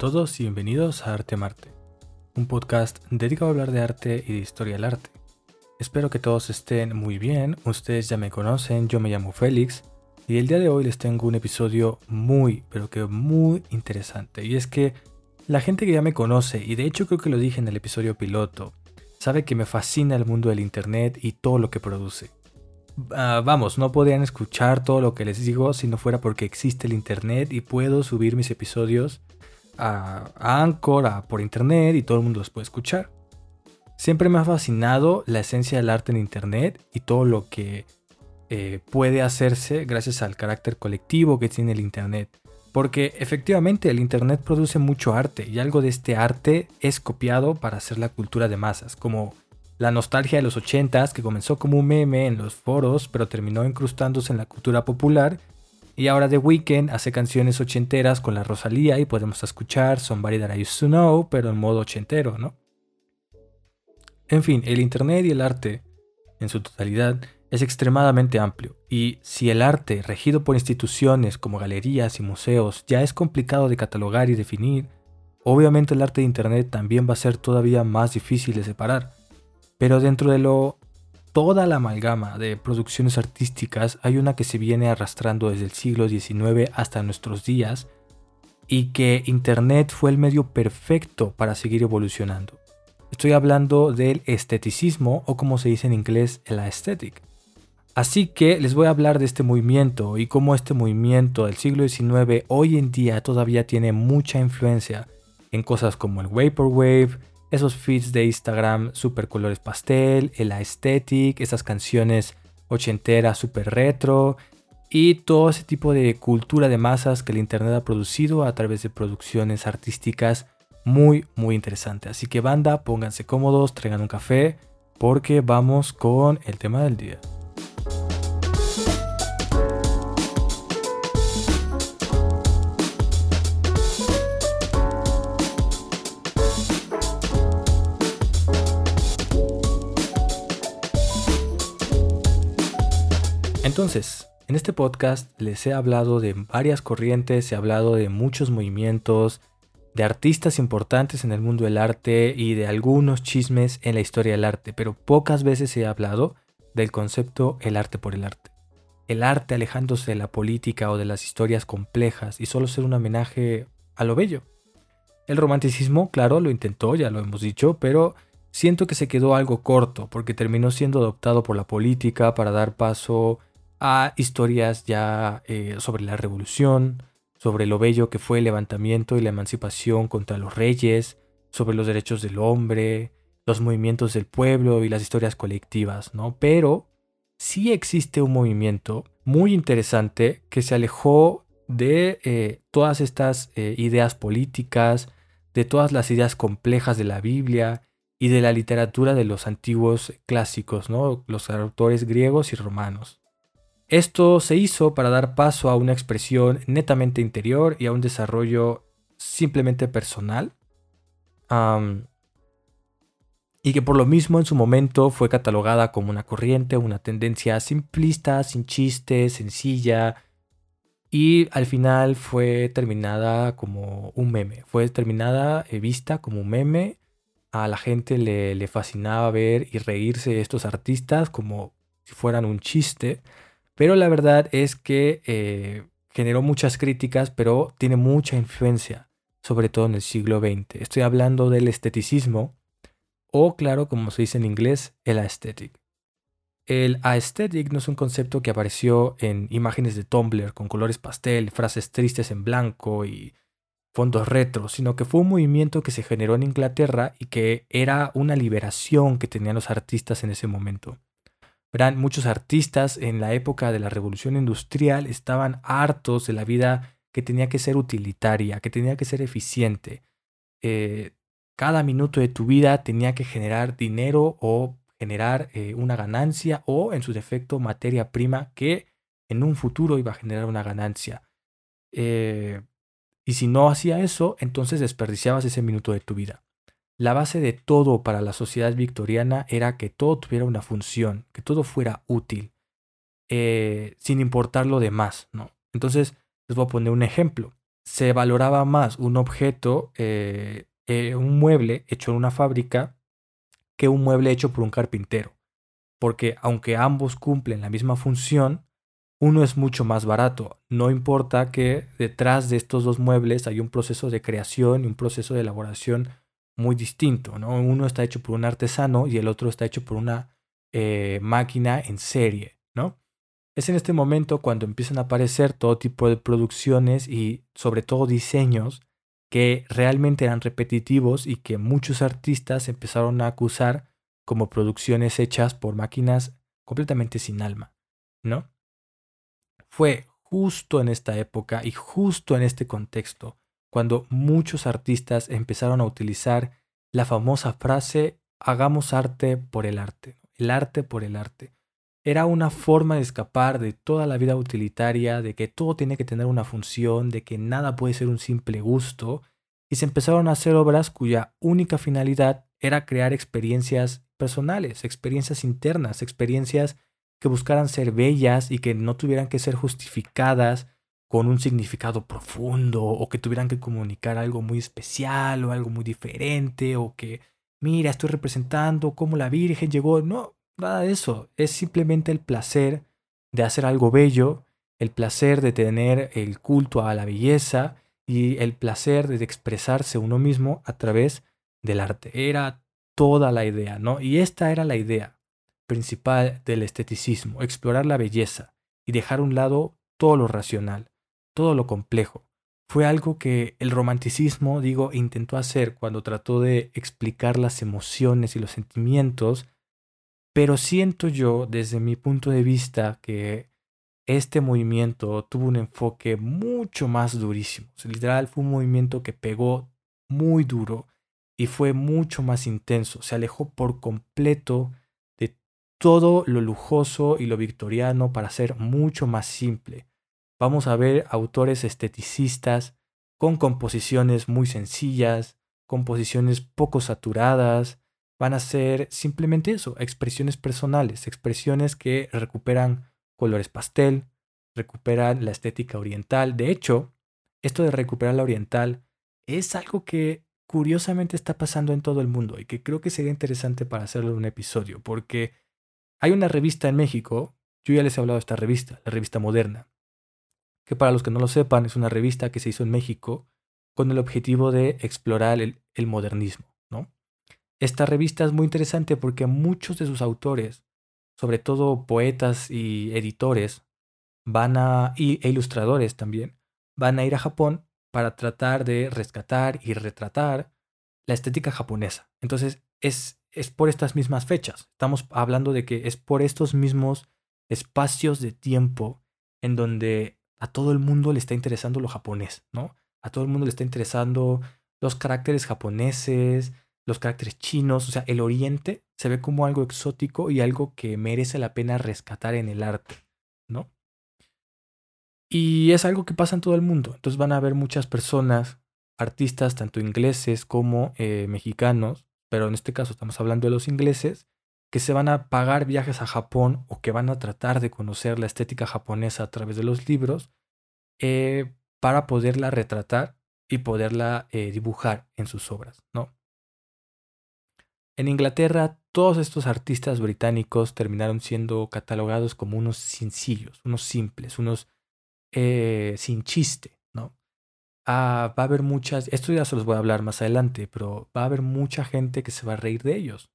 todos y bienvenidos a Arte Marte, un podcast dedicado a hablar de arte y de historia del arte. Espero que todos estén muy bien, ustedes ya me conocen, yo me llamo Félix y el día de hoy les tengo un episodio muy, pero que muy interesante. Y es que la gente que ya me conoce, y de hecho creo que lo dije en el episodio piloto, sabe que me fascina el mundo del Internet y todo lo que produce. Ah, vamos, no podrían escuchar todo lo que les digo si no fuera porque existe el Internet y puedo subir mis episodios a, Anchor, por Internet y todo el mundo los puede escuchar. Siempre me ha fascinado la esencia del arte en Internet y todo lo que eh, puede hacerse gracias al carácter colectivo que tiene el Internet. Porque efectivamente el Internet produce mucho arte y algo de este arte es copiado para hacer la cultura de masas, como la nostalgia de los 80s que comenzó como un meme en los foros pero terminó incrustándose en la cultura popular y ahora The Weeknd hace canciones ochenteras con la Rosalía y podemos escuchar Somebody That I Used to Know, pero en modo ochentero, ¿no? En fin, el Internet y el arte, en su totalidad, es extremadamente amplio. Y si el arte, regido por instituciones como galerías y museos, ya es complicado de catalogar y definir, obviamente el arte de Internet también va a ser todavía más difícil de separar. Pero dentro de lo toda la amalgama de producciones artísticas hay una que se viene arrastrando desde el siglo XIX hasta nuestros días y que Internet fue el medio perfecto para seguir evolucionando. Estoy hablando del esteticismo o como se dice en inglés, el aesthetic. Así que les voy a hablar de este movimiento y cómo este movimiento del siglo XIX hoy en día todavía tiene mucha influencia en cosas como el Vaporwave, esos feeds de Instagram super colores pastel, el aesthetic, esas canciones ochenteras super retro y todo ese tipo de cultura de masas que el internet ha producido a través de producciones artísticas muy muy interesante. Así que banda, pónganse cómodos, traigan un café porque vamos con el tema del día. Entonces, en este podcast les he hablado de varias corrientes, he hablado de muchos movimientos, de artistas importantes en el mundo del arte y de algunos chismes en la historia del arte, pero pocas veces he hablado del concepto el arte por el arte. El arte alejándose de la política o de las historias complejas y solo ser un homenaje a lo bello. El romanticismo, claro, lo intentó, ya lo hemos dicho, pero siento que se quedó algo corto porque terminó siendo adoptado por la política para dar paso a historias ya eh, sobre la revolución, sobre lo bello que fue el levantamiento y la emancipación contra los reyes, sobre los derechos del hombre, los movimientos del pueblo y las historias colectivas, ¿no? Pero sí existe un movimiento muy interesante que se alejó de eh, todas estas eh, ideas políticas, de todas las ideas complejas de la Biblia y de la literatura de los antiguos clásicos, ¿no? Los autores griegos y romanos. Esto se hizo para dar paso a una expresión netamente interior y a un desarrollo simplemente personal. y que por lo mismo en su momento fue catalogada como una corriente, una tendencia simplista, sin chistes, sencilla, y al final fue terminada como un meme, fue terminada, eh, vista como un meme, a la gente le, le fascinaba ver y reírse estos artistas como si fueran un chiste. Pero la verdad es que eh, generó muchas críticas, pero tiene mucha influencia, sobre todo en el siglo XX. Estoy hablando del esteticismo, o claro, como se dice en inglés, el aesthetic. El aesthetic no es un concepto que apareció en imágenes de Tumblr con colores pastel, frases tristes en blanco y fondos retro, sino que fue un movimiento que se generó en Inglaterra y que era una liberación que tenían los artistas en ese momento. Muchos artistas en la época de la revolución industrial estaban hartos de la vida que tenía que ser utilitaria, que tenía que ser eficiente. Eh, cada minuto de tu vida tenía que generar dinero o generar eh, una ganancia o, en su defecto, materia prima que en un futuro iba a generar una ganancia. Eh, y si no hacía eso, entonces desperdiciabas ese minuto de tu vida. La base de todo para la sociedad victoriana era que todo tuviera una función, que todo fuera útil, eh, sin importar lo demás, ¿no? Entonces, les voy a poner un ejemplo. se valoraba más un objeto, eh, eh, un mueble hecho en una fábrica, que un mueble hecho por un carpintero. Porque aunque ambos cumplen la misma función, uno es mucho más barato. No importa que detrás de estos dos muebles hay un proceso de creación y un proceso de elaboración muy distinto. ¿no? Uno está hecho por un artesano y el otro está hecho por una eh, máquina en serie. ¿no? Es en este momento cuando empiezan a aparecer todo tipo de producciones y sobre todo diseños que realmente eran repetitivos y que muchos artistas empezaron a acusar como producciones hechas por máquinas completamente sin alma, ¿no? Fue justo en esta época y justo en este contexto cuando muchos artistas empezaron a utilizar la famosa frase hagamos arte por el arte, el arte por el arte. Era una forma de escapar de toda la vida utilitaria, de que todo tiene que tener una función, de que nada puede ser un simple gusto, y se empezaron a hacer obras cuya única finalidad era crear experiencias personales, experiencias internas, experiencias que buscaran ser bellas y que no tuvieran que ser justificadas con un significado profundo o que tuvieran que comunicar algo muy especial o algo muy diferente o que, mira, estoy representando cómo la Virgen llegó. No, nada de eso. Es simplemente el placer de hacer algo bello, el placer de tener el culto a la belleza y el placer de expresarse uno mismo a través del arte. Era toda la idea, ¿no? Y esta era la idea principal del esteticismo, explorar la belleza y dejar a un lado todo lo racional, todo lo complejo. Fue algo que el romanticismo, digo, intentó hacer cuando trató de explicar las emociones y los sentimientos, pero siento yo, desde mi punto de vista, que este movimiento tuvo un enfoque mucho más durísimo. literal, fue un movimiento que pegó muy duro y fue mucho más intenso. Se alejó por completo todo lo lujoso y lo victoriano para ser mucho más simple. Vamos a ver autores esteticistas con composiciones muy sencillas, composiciones poco saturadas, van a ser simplemente eso, expresiones personales, expresiones que recuperan colores pastel, recuperan la estética oriental. De hecho, esto de recuperar la oriental es algo que curiosamente está pasando en todo el mundo y que creo que sería interesante para hacerlo en un episodio, porque hay una revista en México, yo ya les he hablado de esta revista, la revista Moderna, que para los que no lo sepan es una revista que se hizo en México con el objetivo de explorar el, modernismo. ¿no? Esta revista es muy interesante porque muchos de sus autores, sobre todo poetas y editores, van a, y, e ilustradores también, van a ir a Japón para tratar de rescatar y retratar la estética japonesa. Entonces, es es por estas mismas fechas. Estamos hablando de que es por estos mismos espacios de tiempo en donde a todo el mundo le está interesando lo japonés, ¿no? A todo el mundo le está interesando los caracteres japoneses, los caracteres chinos, o sea, el oriente se ve como algo exótico y algo que merece la pena rescatar en el arte, ¿no? Y es algo que pasa en todo el mundo. Entonces van a haber muchas personas, artistas, tanto ingleses como eh, mexicanos, pero en este caso estamos hablando de los ingleses, que se van a pagar viajes a Japón o que van a tratar de conocer la estética japonesa a través de los libros eh, para poderla retratar y poderla eh, dibujar en sus obras, ¿no? En Inglaterra, todos estos artistas británicos terminaron siendo catalogados como unos sencillos, unos simples, unos eh, sin chiste, Ah, va a haber muchas, esto ya se los voy a hablar más adelante, pero va a haber mucha gente que se va a reír de ellos.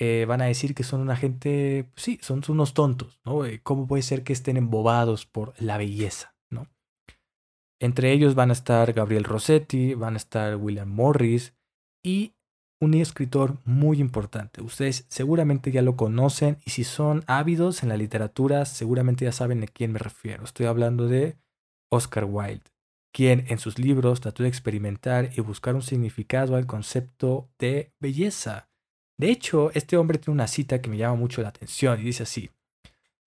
Eh, van a decir que son una gente, sí, son unos tontos, ¿no? Eh, ¿Cómo puede ser que estén embobados por la belleza, ¿no? Entre ellos van a estar Gabriel Rossetti, van a estar William Morris y un escritor muy importante. Ustedes seguramente ya lo conocen y si son ávidos en la literatura, seguramente ya saben a quién me refiero. Estoy hablando de Oscar Wilde quien en sus libros trató de experimentar y buscar un significado al concepto de belleza. De hecho, este hombre tiene una cita que me llama mucho la atención y dice así,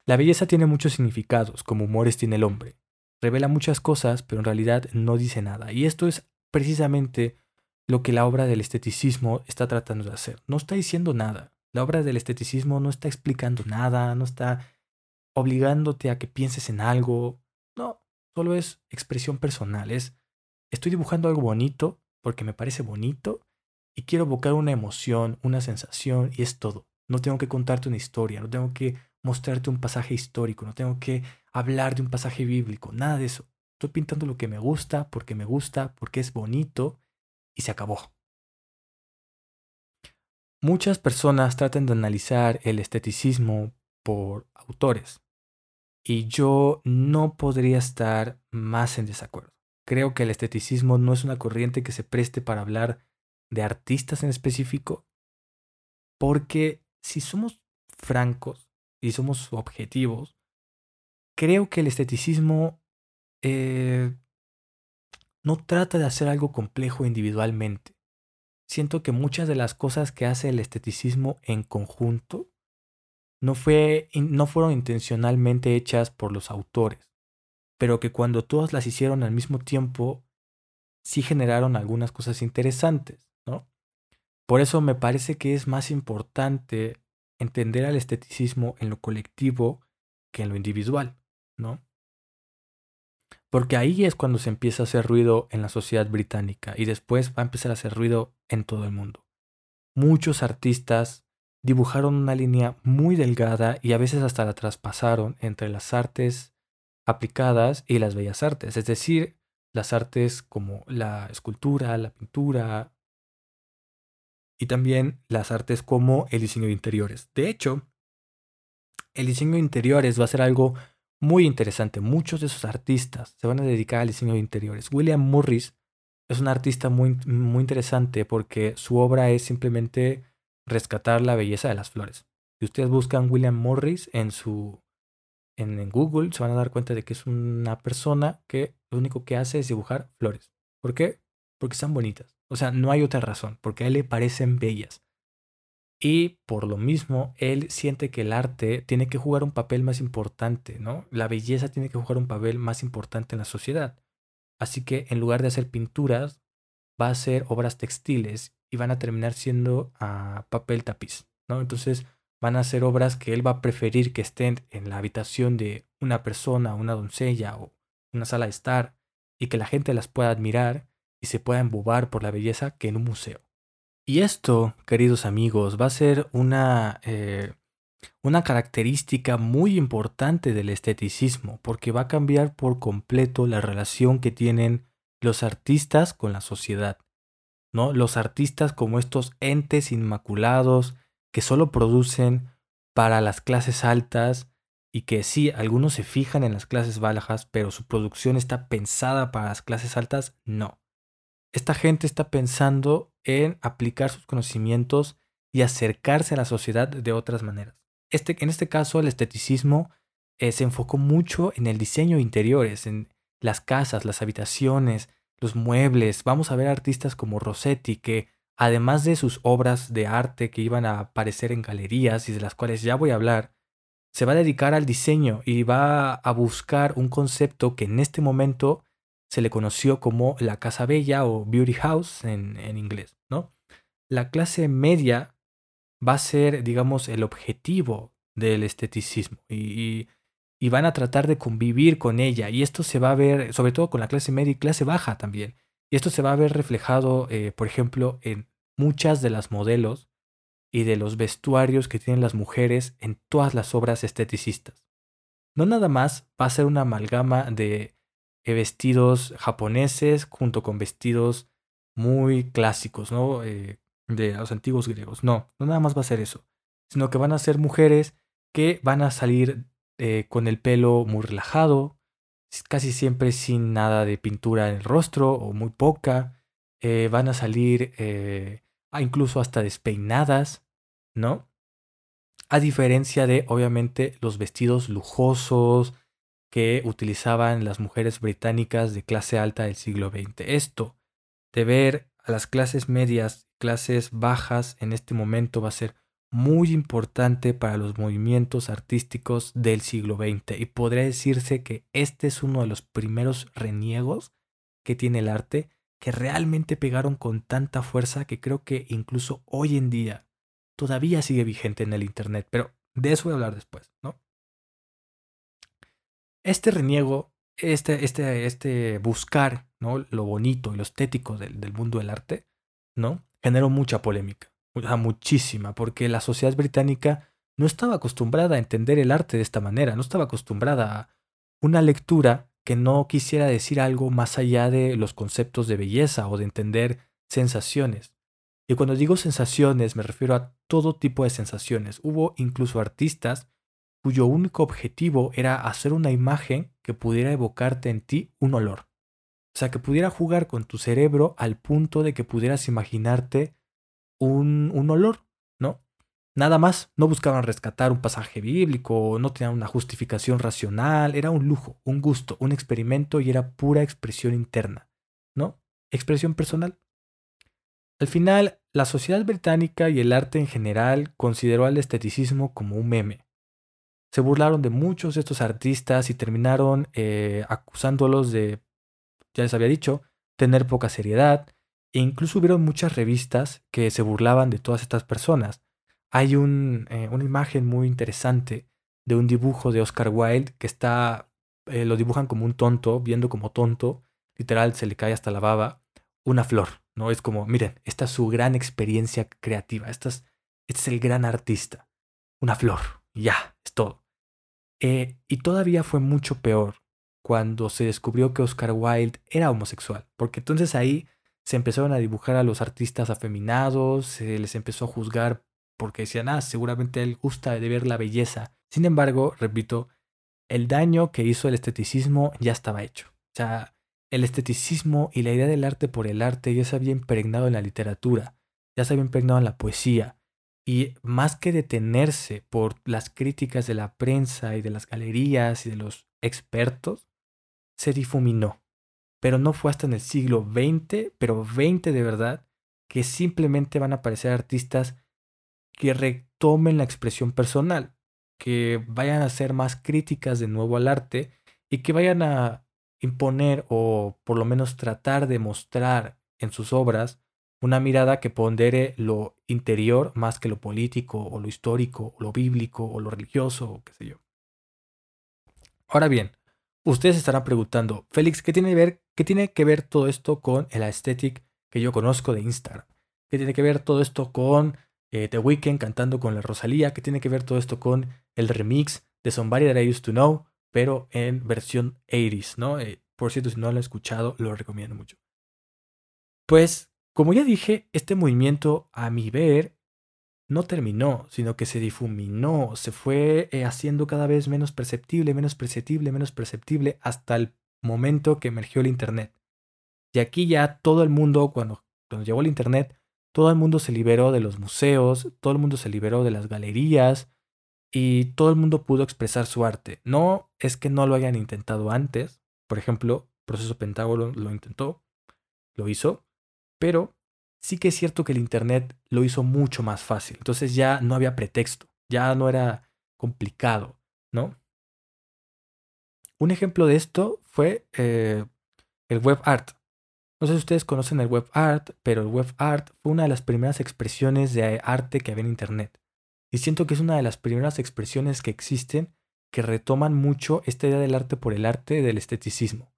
La belleza tiene muchos significados, como humores tiene el hombre. Revela muchas cosas, pero en realidad no dice nada. Y esto es precisamente lo que la obra del esteticismo está tratando de hacer. No está diciendo nada. La obra del esteticismo no está explicando nada, no está obligándote a que pienses en algo. No, solo es expresión personal, es estoy dibujando algo bonito porque me parece bonito y quiero evocar una emoción, una sensación y es todo. No tengo que contarte una historia, no tengo que mostrarte un pasaje histórico, no tengo que hablar de un pasaje bíblico, nada de eso. Estoy pintando lo que me gusta, porque me gusta, porque es bonito y se acabó. Muchas personas tratan de analizar el esteticismo por autores y yo no podría estar más en desacuerdo. Creo que el esteticismo no es una corriente que se preste para hablar de artistas en específico, porque si somos francos y somos objetivos, creo que el esteticismo eh, no trata de hacer algo complejo individualmente. Siento que muchas de las cosas que hace el esteticismo en conjunto no, fue, no fueron intencionalmente hechas por los autores, pero que cuando todas las hicieron al mismo tiempo, sí generaron algunas cosas interesantes. Por eso me parece que es más importante entender al esteticismo en lo colectivo que en lo individual, ¿no? Porque ahí es cuando se empieza a hacer ruido en la sociedad británica y después va a empezar a hacer ruido en todo el mundo. Muchos artistas dibujaron una línea muy delgada y a veces hasta la traspasaron entre las artes aplicadas y las bellas artes, es decir, las artes como la escultura, la pintura, y también las artes como el diseño de interiores. De hecho, el diseño de interiores va a ser algo muy interesante. Muchos de esos artistas se van a dedicar al diseño de interiores. William Morris es un artista muy, muy interesante porque su obra es simplemente rescatar la belleza de las flores. Si ustedes buscan William Morris en su en, en, Google, se van a dar cuenta de que es una persona que lo único que hace es dibujar flores. ¿Por qué? Porque están bonitas. O sea, no hay otra razón, porque a él le parecen bellas. Y por lo mismo, él siente que el arte tiene que jugar un papel más importante, ¿no? La belleza tiene que jugar un papel más importante en la sociedad. Así que en lugar de hacer pinturas, va a hacer obras textiles y van a terminar siendo a papel tapiz, ¿no? Entonces van a ser obras que él va a preferir que estén en la habitación de una persona, una doncella o una sala de estar y que la gente las pueda admirar y se pueda embobar por la belleza que en un museo. Y esto, queridos amigos, va a ser una, eh, una característica muy importante del esteticismo, porque va a cambiar por completo la relación que tienen los artistas con la sociedad. ¿no? Los artistas como estos entes inmaculados que solo producen para las clases altas y que sí, algunos se fijan en las clases bajas, pero su producción está pensada para las clases altas, no esta gente está pensando en aplicar sus conocimientos y acercarse a la sociedad de otras maneras. Este, en este caso, el esteticismo eh, se enfocó mucho en el diseño de interiores, en las casas, las habitaciones, los muebles. Vamos a ver artistas como Rossetti, que además de sus obras de arte que iban a aparecer en galerías y de las cuales ya voy a hablar, se va a dedicar al diseño y va a buscar un concepto que en este momento se le conoció como la Casa Bella o Beauty House en, inglés, ¿no? La clase media va a ser, digamos, el objetivo del esteticismo y, van a tratar de convivir con ella y esto se va a ver, sobre todo con la clase media y clase baja también, y esto se va a ver reflejado, eh, por ejemplo, en muchas de las modelos y de los vestuarios que tienen las mujeres en todas las obras esteticistas. No nada más va a ser una amalgama de eh, vestidos japoneses junto con vestidos muy clásicos, ¿no? Eh, de los antiguos griegos. No, no nada más va a ser eso, sino que van a ser mujeres que van a salir eh, con el pelo muy relajado, casi siempre sin nada de pintura en el rostro o muy poca. van a salir incluso hasta despeinadas, ¿no? A diferencia de, obviamente, los vestidos lujosos, que utilizaban las mujeres británicas de clase alta del siglo XX. Esto de ver a las clases medias, clases bajas en este momento va a ser muy importante para los movimientos artísticos del siglo XX y podría decirse que este es uno de los primeros reniegos que tiene el arte que realmente pegaron con tanta fuerza que creo que incluso hoy en día todavía sigue vigente en el Internet, pero de eso voy a hablar después, ¿no? Este reniego este, este, este buscar ¿no? lo bonito y lo estético del, del mundo del arte, ¿no? Generó mucha polémica, muchísima, porque la sociedad británica no estaba acostumbrada a entender el arte de esta manera, no estaba acostumbrada a una lectura que no quisiera decir algo más allá de los conceptos de belleza o de entender sensaciones. Y cuando digo sensaciones me refiero a todo tipo de sensaciones. Hubo incluso artistas cuyo único objetivo era hacer una imagen que pudiera evocarte en ti un olor. O sea, que pudiera jugar con tu cerebro al punto de que pudieras imaginarte un, un olor, ¿no? Nada más, no buscaban rescatar un pasaje bíblico, no tenían una justificación racional, era un lujo, un gusto, un experimento y era pura expresión interna, ¿no? Expresión personal. Al final, la sociedad británica y el arte en general consideró al esteticismo como un meme. Se burlaron de muchos de estos artistas y terminaron eh, acusándolos de, ya les había dicho, tener poca seriedad, e incluso hubieron muchas revistas que se burlaban de todas estas personas. Hay un, eh, una imagen muy interesante de un dibujo de Oscar Wilde que está, eh, lo dibujan como un tonto, viendo como tonto, literal se le cae hasta la baba, una flor. ¿no? Es como, miren, esta es su gran experiencia creativa, esta es, este es el gran artista, una flor, ya, es todo. Eh, y todavía fue mucho peor cuando se descubrió que Oscar Wilde era homosexual, porque entonces ahí se empezaron a dibujar a los artistas afeminados, se les empezó a juzgar porque decían, ah, seguramente él gusta de ver la belleza. Sin embargo, repito, el daño que hizo el esteticismo ya estaba hecho. O sea, el esteticismo y la idea del arte por el arte ya se había impregnado en la literatura, ya se había impregnado en la poesía, y más que detenerse por las críticas de la prensa y de las galerías y de los expertos, se difuminó. Pero no fue hasta en el siglo XX, pero XX de verdad, que simplemente van a aparecer artistas que retomen la expresión personal, que vayan a ser más críticas de nuevo al arte y que vayan a imponer o por lo menos tratar de mostrar en sus obras una mirada que pondere lo interior más que lo político o lo histórico o lo bíblico o lo religioso o qué sé yo. Ahora bien, ustedes estarán preguntando, Félix, ¿qué tiene, que ver, ¿qué tiene que ver todo esto con el aesthetic que yo conozco de Instagram? ¿Qué tiene que ver todo esto con eh, The Weeknd cantando con la Rosalía? ¿Qué tiene que ver todo esto con el remix de Somebody That I Used to Know? pero en versión 80s, ¿no? Eh, por cierto, si no lo han escuchado, lo recomiendo mucho. Pues, como ya dije, este movimiento, a mi ver, no terminó, sino que se difuminó, se fue eh, haciendo cada vez menos perceptible, menos perceptible, menos perceptible, hasta el momento que emergió el Internet. Y aquí ya todo el mundo, cuando, cuando llegó el Internet, todo el mundo se liberó de los museos, todo el mundo se liberó de las galerías, y todo el mundo pudo expresar su arte. No es que no lo hayan intentado antes, por ejemplo, Proceso Pentágono lo intentó, lo hizo, pero sí que es cierto que el Internet lo hizo mucho más fácil. Entonces ya no había pretexto, ya no era complicado, ¿no? Un ejemplo de esto fue eh, el web art. No sé si ustedes conocen el web art, pero el web art fue una de las primeras expresiones de arte que había en Internet. Y siento que es una de las primeras expresiones que existen que retoman mucho esta idea del arte por el arte del esteticismo.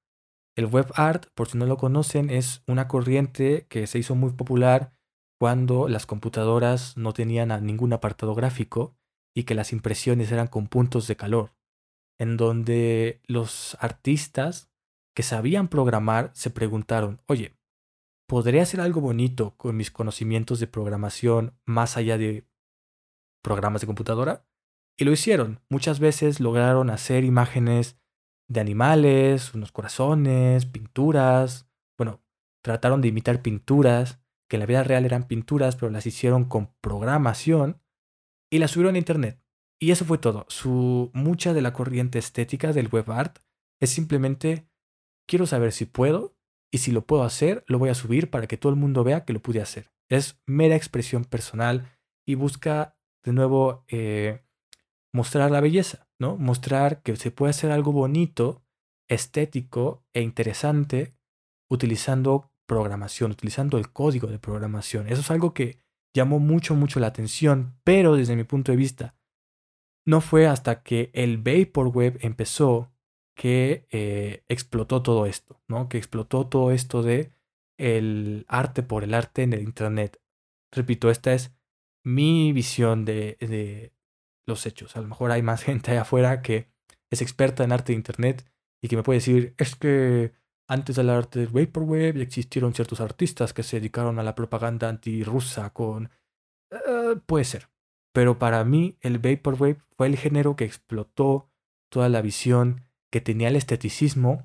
El web art, por si no lo conocen, es una corriente que se hizo muy popular cuando las computadoras no tenían ningún apartado gráfico y que las impresiones eran con puntos de calor, en donde los artistas que sabían programar se preguntaron, oye, ¿podría hacer algo bonito con mis conocimientos de programación más allá de programas de computadora. Y lo hicieron. Muchas veces lograron hacer imágenes de animales, unos corazones, pinturas. Bueno, trataron de imitar pinturas que en la vida real eran pinturas, pero las hicieron con programación y las subieron a internet. Y eso fue todo. Su, mucha de la corriente estética del web art es simplemente quiero saber si puedo y si lo puedo hacer, lo voy a subir para que todo el mundo vea que lo pude hacer. Es mera expresión personal y busca de nuevo eh, mostrar la belleza, ¿no? Mostrar que se puede hacer algo bonito, estético e interesante utilizando programación, utilizando el código de programación. Eso es algo que llamó mucho, mucho la atención, pero desde mi punto de vista, no fue hasta que el Vaporweb empezó que eh, explotó todo esto, ¿no? Que explotó todo esto de el arte por el arte en el Internet. Repito, esta es mi visión de, de los hechos. A lo mejor hay más gente allá afuera que es experta en arte de Internet y que me puede decir, es que antes del arte del Vaporwave existieron ciertos artistas que se dedicaron a la propaganda antirrusa con... Eh, puede ser. Pero para mí el Vaporwave fue el género que explotó toda la visión que tenía el esteticismo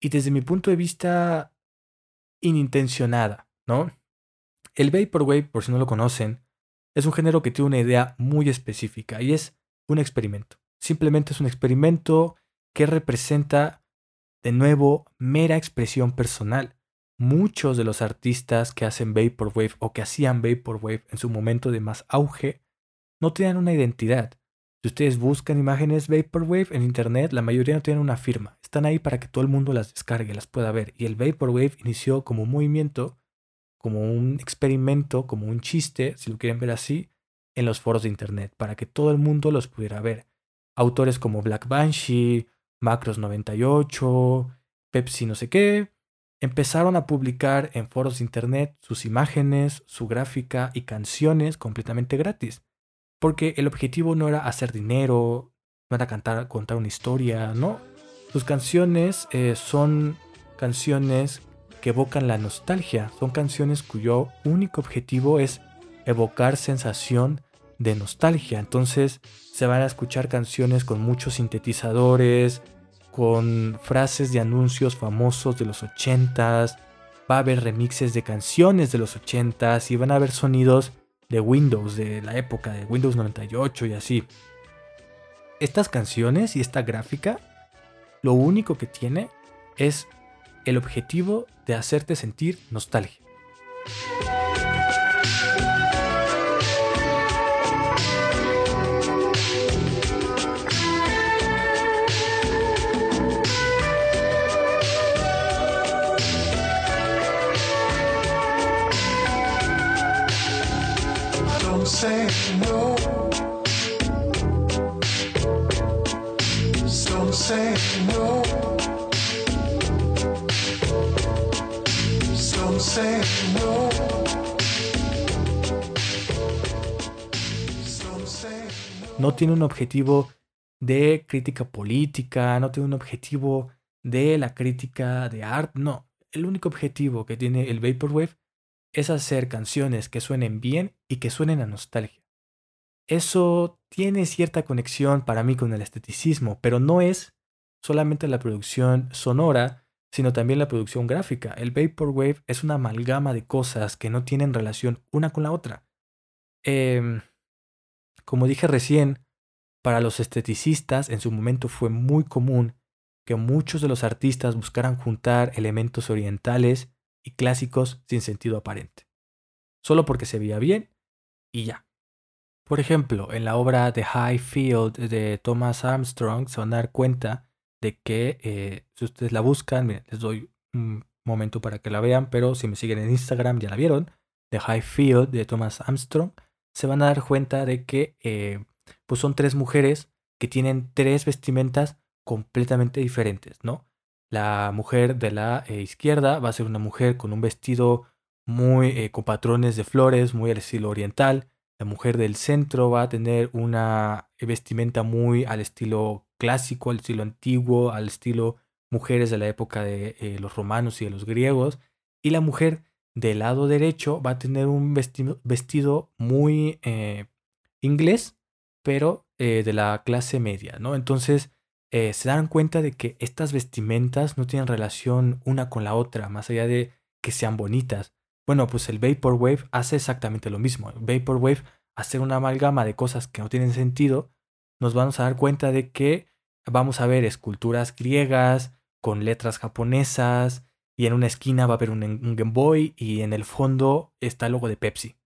y desde mi punto de vista inintencionada, ¿no? El Vaporwave, por si no lo conocen, es un género que tiene una idea muy específica y es un experimento. Simplemente es un experimento que representa, de nuevo, mera expresión personal. Muchos de los artistas que hacen Vaporwave o que hacían Vaporwave en su momento de más auge no tenían una identidad. Si ustedes buscan imágenes Vaporwave en internet, la mayoría no tienen una firma. Están ahí para que todo el mundo las descargue, las pueda ver. Y el Vaporwave inició como un movimiento como un experimento, como un chiste, si lo quieren ver así, en los foros de Internet, para que todo el mundo los pudiera ver. Autores como Black Banshee, Macros98, Pepsi no sé qué, empezaron a publicar en foros de Internet sus imágenes, su gráfica y canciones completamente gratis. Porque el objetivo no era hacer dinero, no era cantar, contar una historia, no. Sus canciones eh, son canciones que evocan la nostalgia. Son canciones cuyo único objetivo es evocar sensación de nostalgia. Entonces se van a escuchar canciones con muchos sintetizadores, con frases de anuncios famosos de los 80s. Va a haber remixes de canciones de los 80s y van a haber sonidos de Windows, de la época de Windows 98 y así. Estas canciones y esta gráfica, lo único que tiene es el objetivo de hacerte sentir nostalgia. no tiene un objetivo de crítica política, no tiene un objetivo de la crítica de arte, no. El único objetivo que tiene el Vaporwave es hacer canciones que suenen bien y que suenen a nostalgia. Eso tiene cierta conexión para mí con el esteticismo, pero no es solamente la producción sonora, sino también la producción gráfica. El Vaporwave es una amalgama de cosas que no tienen relación una con la otra. Eh, como dije recién, para los esteticistas en su momento fue muy común que muchos de los artistas buscaran juntar elementos orientales y clásicos sin sentido aparente, solo porque se veía bien y ya. Por ejemplo, en la obra The High Field de Thomas Armstrong se van a dar cuenta de que eh, si ustedes la buscan, les doy un momento para que la vean, pero si me siguen en Instagram ya la vieron, The High Field de Thomas Armstrong, se van a dar cuenta de que eh, pues son tres mujeres que tienen tres vestimentas completamente diferentes, ¿no? La mujer de la eh, izquierda va a ser una mujer con un vestido muy con patrones de flores, muy al estilo oriental. La mujer del centro va a tener una vestimenta muy al estilo clásico, al estilo antiguo, al estilo mujeres de la época de los romanos y de los griegos. Y la mujer del lado derecho va a tener un vestido, muy eh, inglés, pero eh, de la clase media, ¿no? Entonces eh, se dan cuenta de que estas vestimentas no tienen relación una con la otra, más allá de que sean bonitas. Bueno, pues el Vaporwave hace exactamente lo mismo. El Vaporwave, hacer una amalgama de cosas que no tienen sentido, nos vamos a dar cuenta de que vamos a ver esculturas griegas con letras japonesas, y en una esquina va a haber un, Game Boy y en el fondo está el logo de Pepsi.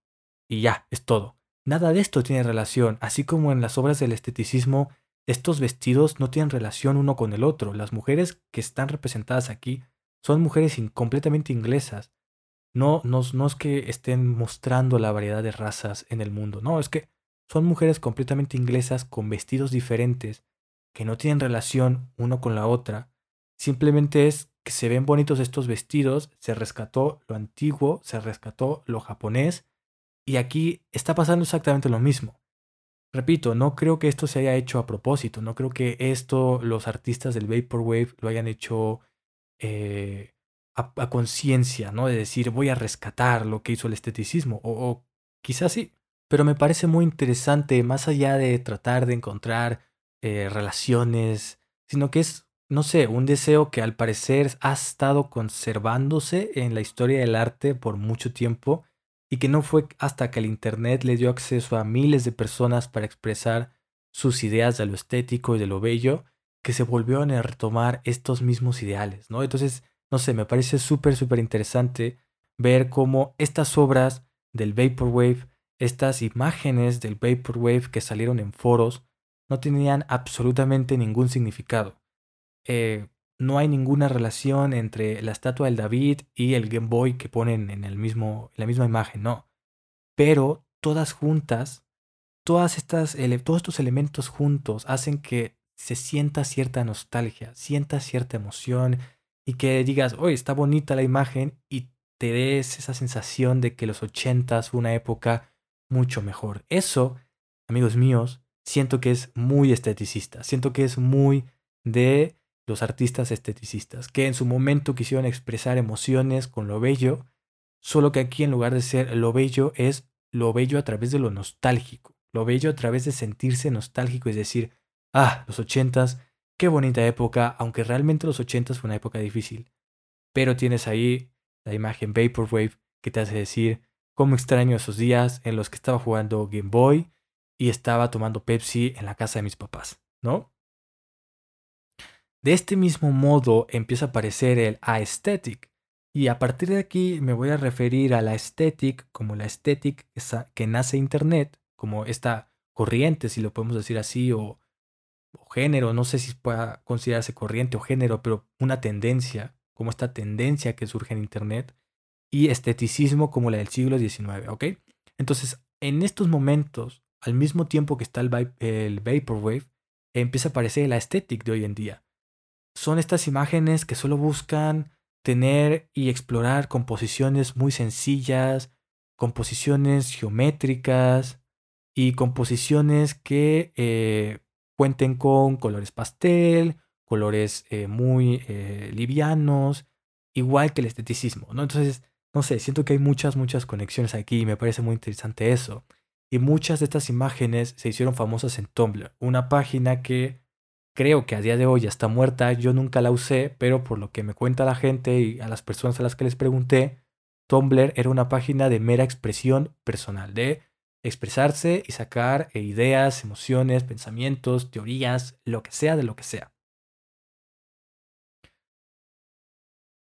Y ya, es todo. Nada de esto tiene relación, así como en las obras del esteticismo, estos vestidos no tienen relación uno con el otro. Las mujeres que están representadas aquí son mujeres completamente inglesas. No, no, no es que estén mostrando la variedad de razas en el mundo, no, es que son mujeres completamente inglesas con vestidos diferentes que no tienen relación uno con la otra. Simplemente es que se ven bonitos estos vestidos, se rescató lo antiguo, se rescató lo japonés, y aquí está pasando exactamente lo mismo. Repito, no creo que esto se haya hecho a propósito, no creo que esto los artistas del Vaporwave lo hayan hecho eh, a, conciencia, ¿no? De decir, voy a rescatar lo que hizo el esteticismo, o, quizás sí, pero me parece muy interesante, más allá de tratar de encontrar eh, relaciones, sino que es, no sé, un deseo que al parecer ha estado conservándose en la historia del arte por mucho tiempo y que no fue hasta que el Internet le dio acceso a miles de personas para expresar sus ideas de lo estético y de lo bello, que se volvieron a retomar estos mismos ideales, ¿no? Entonces, no sé, me parece súper, súper interesante ver cómo estas obras del Vaporwave, estas imágenes del Vaporwave que salieron en foros, no tenían absolutamente ningún significado. Eh, no hay ninguna relación entre la estatua del David y el Game Boy que ponen en, el mismo, la misma imagen, no. Pero todas juntas, todas estas, todos estos elementos juntos hacen que se sienta cierta nostalgia, sienta cierta emoción y que digas, oye, está bonita la imagen y te des esa sensación de que los ochentas fue una época mucho mejor. Eso, amigos míos, siento que es muy esteticista, siento que es muy de los artistas esteticistas, que en su momento quisieron expresar emociones con lo bello, solo que aquí en lugar de ser lo bello es lo bello a través de lo nostálgico, lo bello a través de sentirse nostálgico, es decir, ah, los ochentas, qué bonita época, aunque realmente los ochentas fue una época difícil. Pero tienes ahí la imagen Vaporwave que te hace decir cómo extraño esos días en los que estaba jugando Game Boy y estaba tomando Pepsi en la casa de mis papás, ¿no? De este mismo modo empieza a aparecer el aesthetic, y a partir de aquí me voy a referir a la aesthetic como la aesthetic que nace Internet, como esta corriente, si lo podemos decir así, o, género, no sé si pueda considerarse corriente o género, pero una tendencia, como esta tendencia que surge en Internet, y esteticismo como la del siglo XIX, ¿ok? Entonces, en estos momentos, al mismo tiempo que está el, Vaporwave, empieza a aparecer la aesthetic de hoy en día son estas imágenes que solo buscan tener y explorar composiciones muy sencillas, composiciones geométricas y composiciones que eh, cuenten con colores pastel, colores eh, muy eh, livianos, igual que el esteticismo, ¿no? Entonces, no sé, siento que hay muchas, muchas conexiones aquí y me parece muy interesante eso. Y muchas de estas imágenes se hicieron famosas en Tumblr, una página que creo que a día de hoy ya está muerta, yo nunca la usé, pero por lo que me cuenta la gente y a las personas a las que les pregunté, Tumblr era una página de mera expresión personal, de expresarse y sacar eh, ideas, emociones, pensamientos, teorías, lo que sea de lo que sea.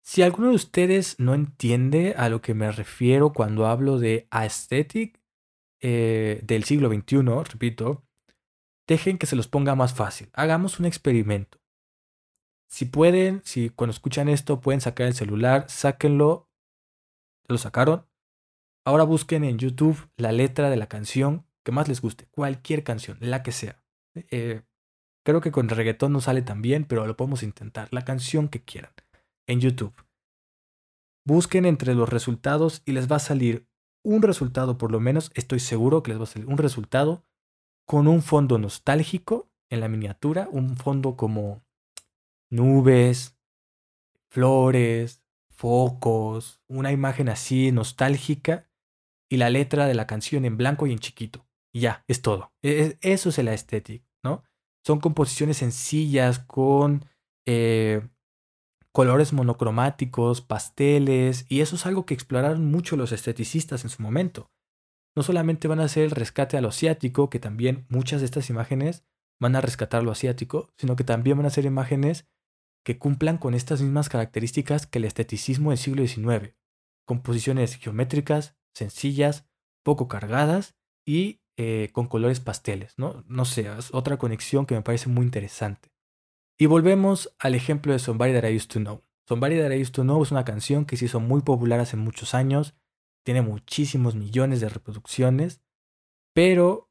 Si alguno de ustedes no entiende a lo que me refiero cuando hablo de aesthetic eh, del siglo XXI, repito, dejen que se los ponga más fácil. Hagamos un experimento. Si pueden, si cuando escuchan esto pueden sacar el celular, sáquenlo. ¿Lo sacaron? Ahora busquen en YouTube la letra de la canción que más les guste. Cualquier canción, la que sea. Eh, creo que con reggaetón no sale tan bien, pero lo podemos intentar. La canción que quieran. En YouTube. Busquen entre los resultados y les va a salir un resultado, por lo menos estoy seguro que les va a salir un resultado con un fondo nostálgico en la miniatura, un fondo como nubes, flores, focos, una imagen así nostálgica y la letra de la canción en blanco y en chiquito. Y ya, es todo. E, e, eso es la estética, ¿no? Son composiciones sencillas con eh, colores monocromáticos, pasteles, y eso es algo que exploraron mucho los esteticistas en su momento no solamente van a hacer el rescate a lo asiático, que también muchas de estas imágenes van a rescatar lo asiático, sino que también van a ser imágenes que cumplan con estas mismas características que el esteticismo del siglo XIX. Composiciones geométricas, sencillas, poco cargadas y eh, con colores pasteles, ¿no? No sé, es otra conexión que me parece muy interesante. Y volvemos al ejemplo de Somebody That I Used to Know. Somebody That I Used to Know es una canción que se hizo muy popular hace muchos años, tiene muchísimos millones de reproducciones, pero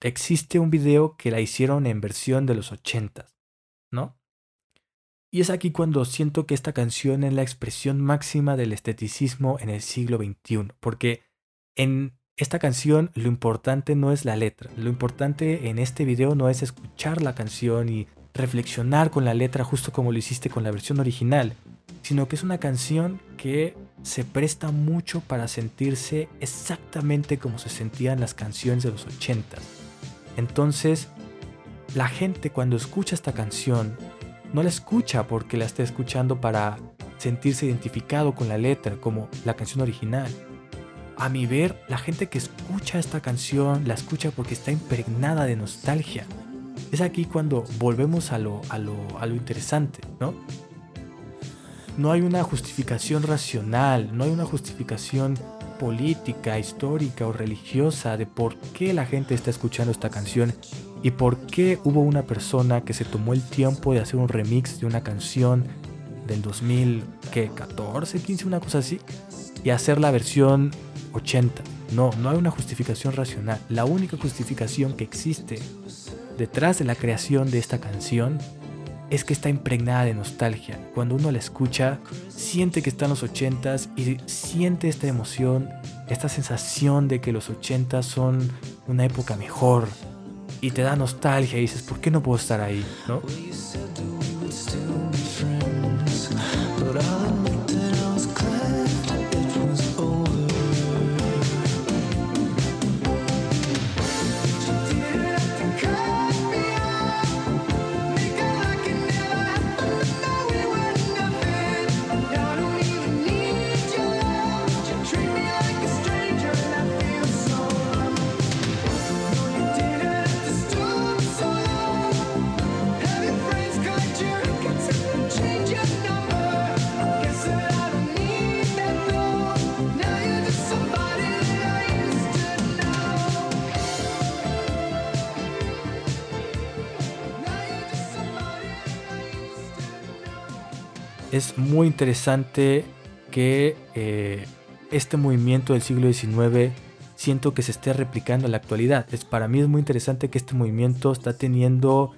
existe un video que la hicieron en versión de los 80, ¿no? Y es aquí cuando siento que esta canción es la expresión máxima del esteticismo en el siglo XXI, porque en esta canción lo importante no es la letra, lo importante en este video no es escuchar la canción y reflexionar con la letra justo como lo hiciste con la versión original, sino que es una canción que se presta mucho para sentirse exactamente como se sentían las canciones de los 80. Entonces, la gente cuando escucha esta canción, no la escucha porque la está escuchando para sentirse identificado con la letra, como la canción original. A mi ver, la gente que escucha esta canción la escucha porque está impregnada de nostalgia. Es aquí cuando volvemos a lo, a lo, a lo interesante, ¿no? no hay una justificación racional, no hay una justificación política, histórica o religiosa de por qué la gente está escuchando esta canción y por qué hubo una persona que se tomó el tiempo de hacer un remix de una canción del 2014, 15, una cosa así, y hacer la versión 80. No, no hay una justificación racional. La única justificación que existe detrás de la creación de esta canción es que está impregnada de nostalgia. Cuando uno la escucha, siente que está en los ochentas y siente esta emoción, esta sensación de que los ochentas son una época mejor. Y te da nostalgia y dices, ¿por qué no puedo estar ahí? ¿No? Es muy interesante que eh, este movimiento del siglo XIX siento que se esté replicando en la actualidad. Es, para mí es muy interesante que este movimiento está teniendo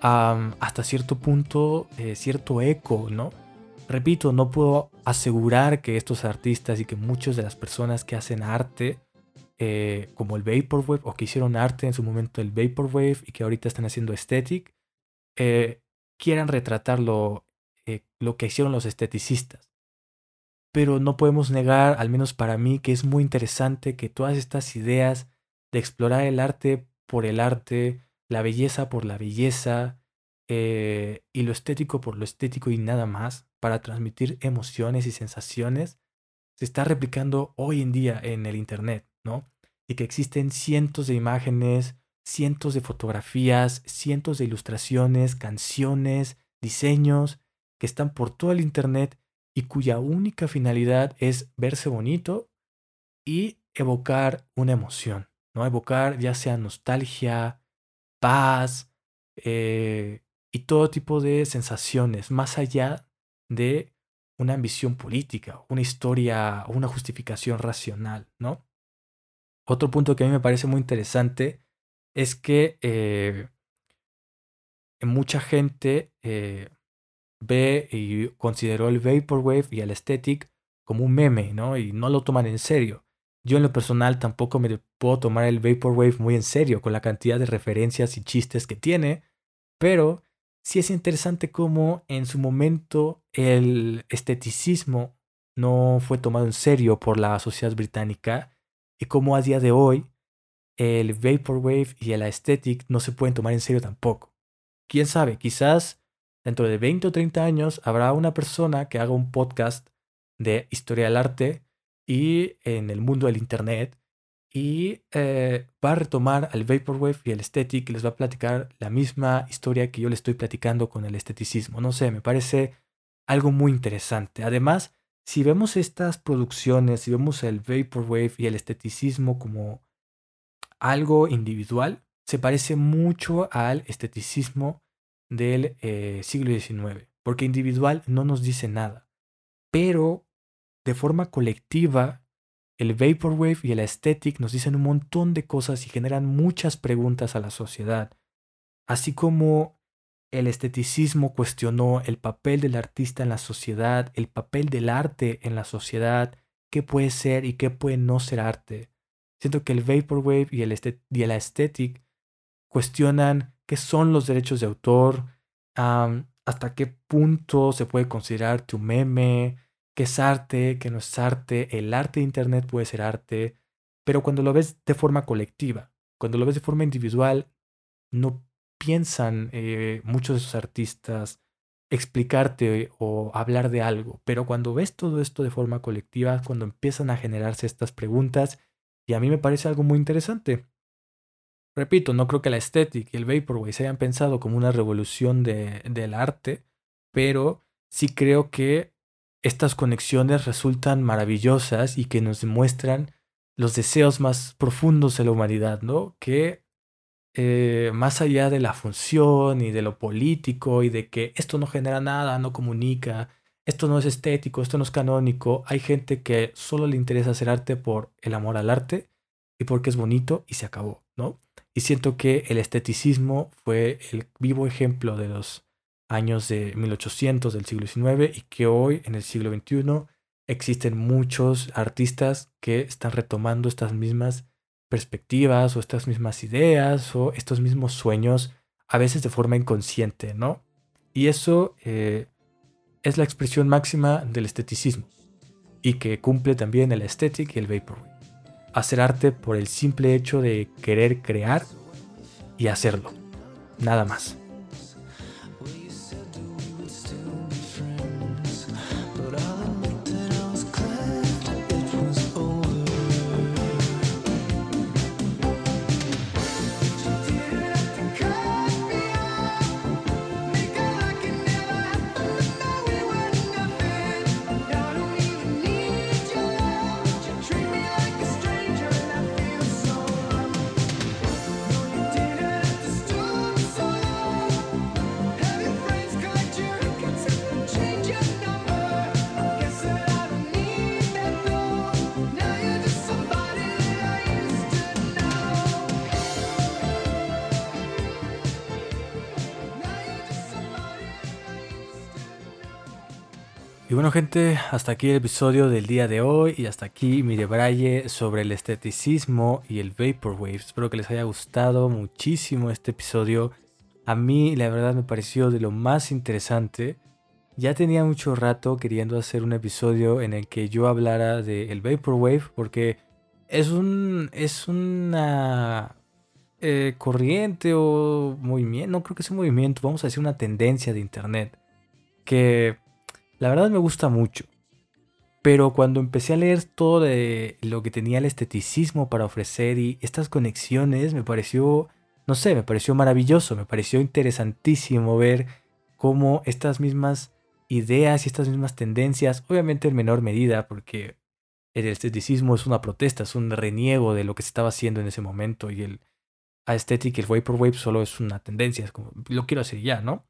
hasta cierto punto eh, cierto eco, ¿no? Repito, no puedo asegurar que estos artistas y que muchas de las personas que hacen arte, eh, como el Vaporwave, o que hicieron arte en su momento el Vaporwave y que ahorita están haciendo aesthetic, quieran retratarlo lo que hicieron los esteticistas. Pero no podemos negar, al menos para mí, que es muy interesante que todas estas ideas de explorar el arte por el arte, la belleza por la belleza, eh, y lo estético por lo estético y nada más, para transmitir emociones y sensaciones, se está replicando hoy en día en el Internet, ¿no? Y que existen cientos de imágenes, cientos de fotografías, cientos de ilustraciones, canciones, diseños, que están por todo el Internet y cuya única finalidad es verse bonito y evocar una emoción, ¿no? Evocar ya sea nostalgia, paz eh, y todo tipo de sensaciones, más allá de una ambición política, una historia una justificación racional, ¿no? Otro punto que a mí me parece muy interesante es que eh, mucha gente eh, ve y consideró el Vaporwave y el Aesthetic como un meme, ¿no? Y no lo toman en serio. Yo en lo personal tampoco me puedo tomar el Vaporwave muy en serio con la cantidad de referencias y chistes que tiene, pero sí es interesante cómo en su momento el esteticismo no fue tomado en serio por la sociedad británica y cómo a día de hoy el Vaporwave y el Aesthetic no se pueden tomar en serio tampoco. Quién sabe, quizás dentro de 20 o 30 años habrá una persona que haga un podcast de historia del arte y en el mundo del Internet y eh, va a retomar al Vaporwave y el Aesthetic y les va a platicar la misma historia que yo le estoy platicando con el esteticismo. No sé, me parece algo muy interesante. Además, si vemos estas producciones, si vemos el Vaporwave y el esteticismo como algo individual, se parece mucho al esteticismo del eh, siglo XIX, porque individual no nos dice nada, pero de forma colectiva el Vaporwave y el Aesthetic nos dicen un montón de cosas y generan muchas preguntas a la sociedad. Así como el esteticismo cuestionó el papel del artista en la sociedad, el papel del arte en la sociedad, qué puede ser y qué puede no ser arte. Siento que el Vaporwave y el, y Aesthetic cuestionan qué son los derechos de autor, hasta qué punto se puede considerar tu meme, qué es arte, qué no es arte, el arte de Internet puede ser arte, pero cuando lo ves de forma colectiva, cuando lo ves de forma individual, no piensan eh, muchos de esos artistas explicarte o hablar de algo, pero cuando ves todo esto de forma colectiva, cuando empiezan a generarse estas preguntas, y a mí me parece algo muy interesante. Repito, no creo que la estética y el vaporwave se hayan pensado como una revolución de, del arte, pero sí creo que estas conexiones resultan maravillosas y que nos demuestran los deseos más profundos de la humanidad, ¿no? Que eh, más allá de la función y de lo político y de que esto no genera nada, no comunica, esto no es estético, esto no es canónico, hay gente que solo le interesa hacer arte por el amor al arte y porque es bonito y se acabó, ¿no? Y siento que el esteticismo fue el vivo ejemplo de los años de 1800 del siglo XIX y que hoy en el siglo XXI existen muchos artistas que están retomando estas mismas perspectivas o estas mismas ideas o estos mismos sueños, a veces de forma inconsciente, ¿no? Y eso eh, es la expresión máxima del esteticismo y que cumple también el estético y el vaporwave. Hacer arte por el simple hecho de querer crear y hacerlo, nada más. Bueno gente, hasta aquí el episodio del día de hoy y hasta aquí mi debraye sobre el esteticismo y el vaporwave. Espero que les haya gustado muchísimo este episodio. A mí la verdad me pareció de lo más interesante. Ya tenía mucho rato queriendo hacer un episodio en el que yo hablara del vaporwave porque es un es una eh, corriente o movimiento, no creo que sea un movimiento, vamos a decir una tendencia de internet que la verdad me gusta mucho. Pero cuando empecé a leer todo de lo que tenía el esteticismo para ofrecer y estas conexiones, me pareció, no sé, me pareció maravilloso, me pareció interesantísimo ver cómo estas mismas ideas y estas mismas tendencias, obviamente en menor medida, porque el esteticismo es una protesta, es un reniego de lo que se estaba haciendo en ese momento y el aesthetic, el vaporwave solo es una tendencia, es como, lo quiero hacer ya, ¿no?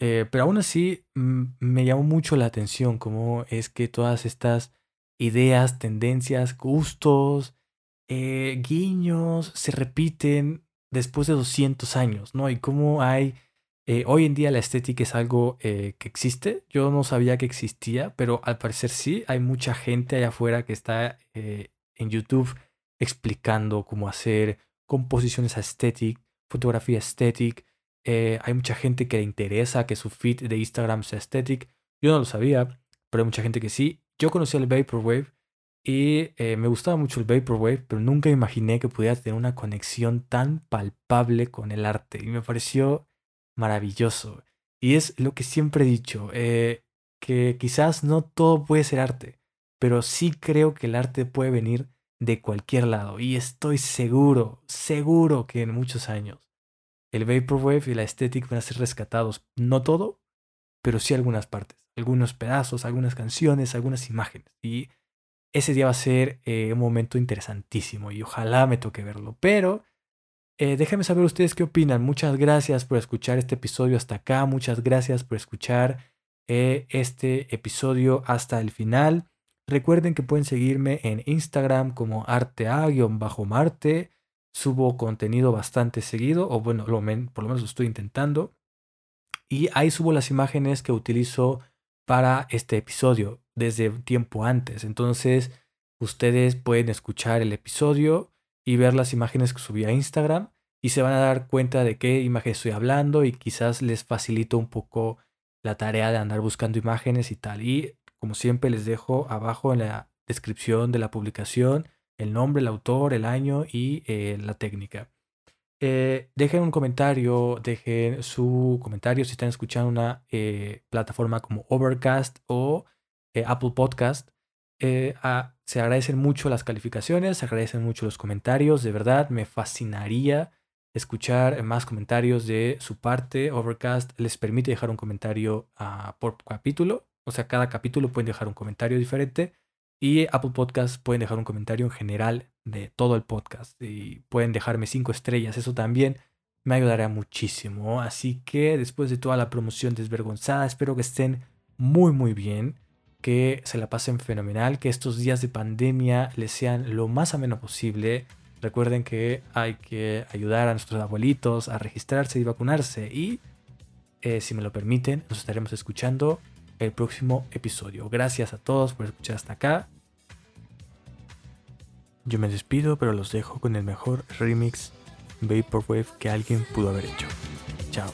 Eh, pero aún así mm, me llamó mucho la atención cómo es que todas estas ideas, tendencias, gustos, eh, guiños se repiten después de 200 años, ¿no? Y cómo hay... Eh, hoy en día la estética es algo que existe. Yo no sabía que existía, pero al parecer sí. Hay mucha gente allá afuera que está en YouTube explicando cómo hacer composiciones estéticas, fotografía estética, eh, hay mucha gente que le interesa que su feed de Instagram sea aesthetic. Yo no lo sabía, pero hay mucha gente que sí. Yo conocí el Vaporwave y eh, me gustaba mucho el Vaporwave, pero nunca imaginé que pudiera tener una conexión tan palpable con el arte. Y me pareció maravilloso. Y es lo que siempre he dicho, eh, que quizás no todo puede ser arte, pero sí creo que el arte puede venir de cualquier lado. Y estoy seguro, seguro que en muchos años el Vaporwave y la estética van a ser rescatados. No todo, pero sí algunas partes. Algunos pedazos, algunas canciones, algunas imágenes. Y ese día va a ser eh, un momento interesantísimo y ojalá me toque verlo. Pero eh, déjenme saber ustedes qué opinan. Muchas gracias por escuchar este episodio hasta acá. Muchas gracias por escuchar eh, este episodio hasta el final. Recuerden que pueden seguirme en Instagram como artea-marte. Subo contenido bastante seguido, o bueno, por lo menos lo estoy intentando. Y ahí subo las imágenes que utilizo para este episodio desde tiempo antes. Entonces, ustedes pueden escuchar el episodio y ver las imágenes que subí a Instagram y se van a dar cuenta de qué imagen estoy hablando y quizás les facilito un poco la tarea de andar buscando imágenes y tal. Y como siempre les dejo abajo en la descripción de la publicación el nombre, el autor, el año y eh, la técnica. Eh, dejen un comentario, dejen su comentario si están escuchando una eh, plataforma como Overcast o Apple Podcast. se agradecen mucho las calificaciones, se agradecen mucho los comentarios, de verdad me fascinaría escuchar más comentarios de su parte. Overcast les permite dejar un comentario ah, por capítulo, o sea, cada capítulo pueden dejar un comentario diferente. Y Apple Podcast pueden dejar un comentario en general de todo el podcast. Y pueden dejarme cinco estrellas. Eso también me ayudará muchísimo. Así que después de toda la promoción desvergonzada, espero que estén muy muy bien. Que se la pasen fenomenal. Que estos días de pandemia les sean lo más ameno posible. Recuerden que hay que ayudar a nuestros abuelitos a registrarse y vacunarse. Y eh, si me lo permiten, nos estaremos escuchando el próximo episodio. Gracias a todos por escuchar hasta acá. Yo me despido, pero los dejo con el mejor remix Vaporwave que alguien pudo haber hecho. Chao.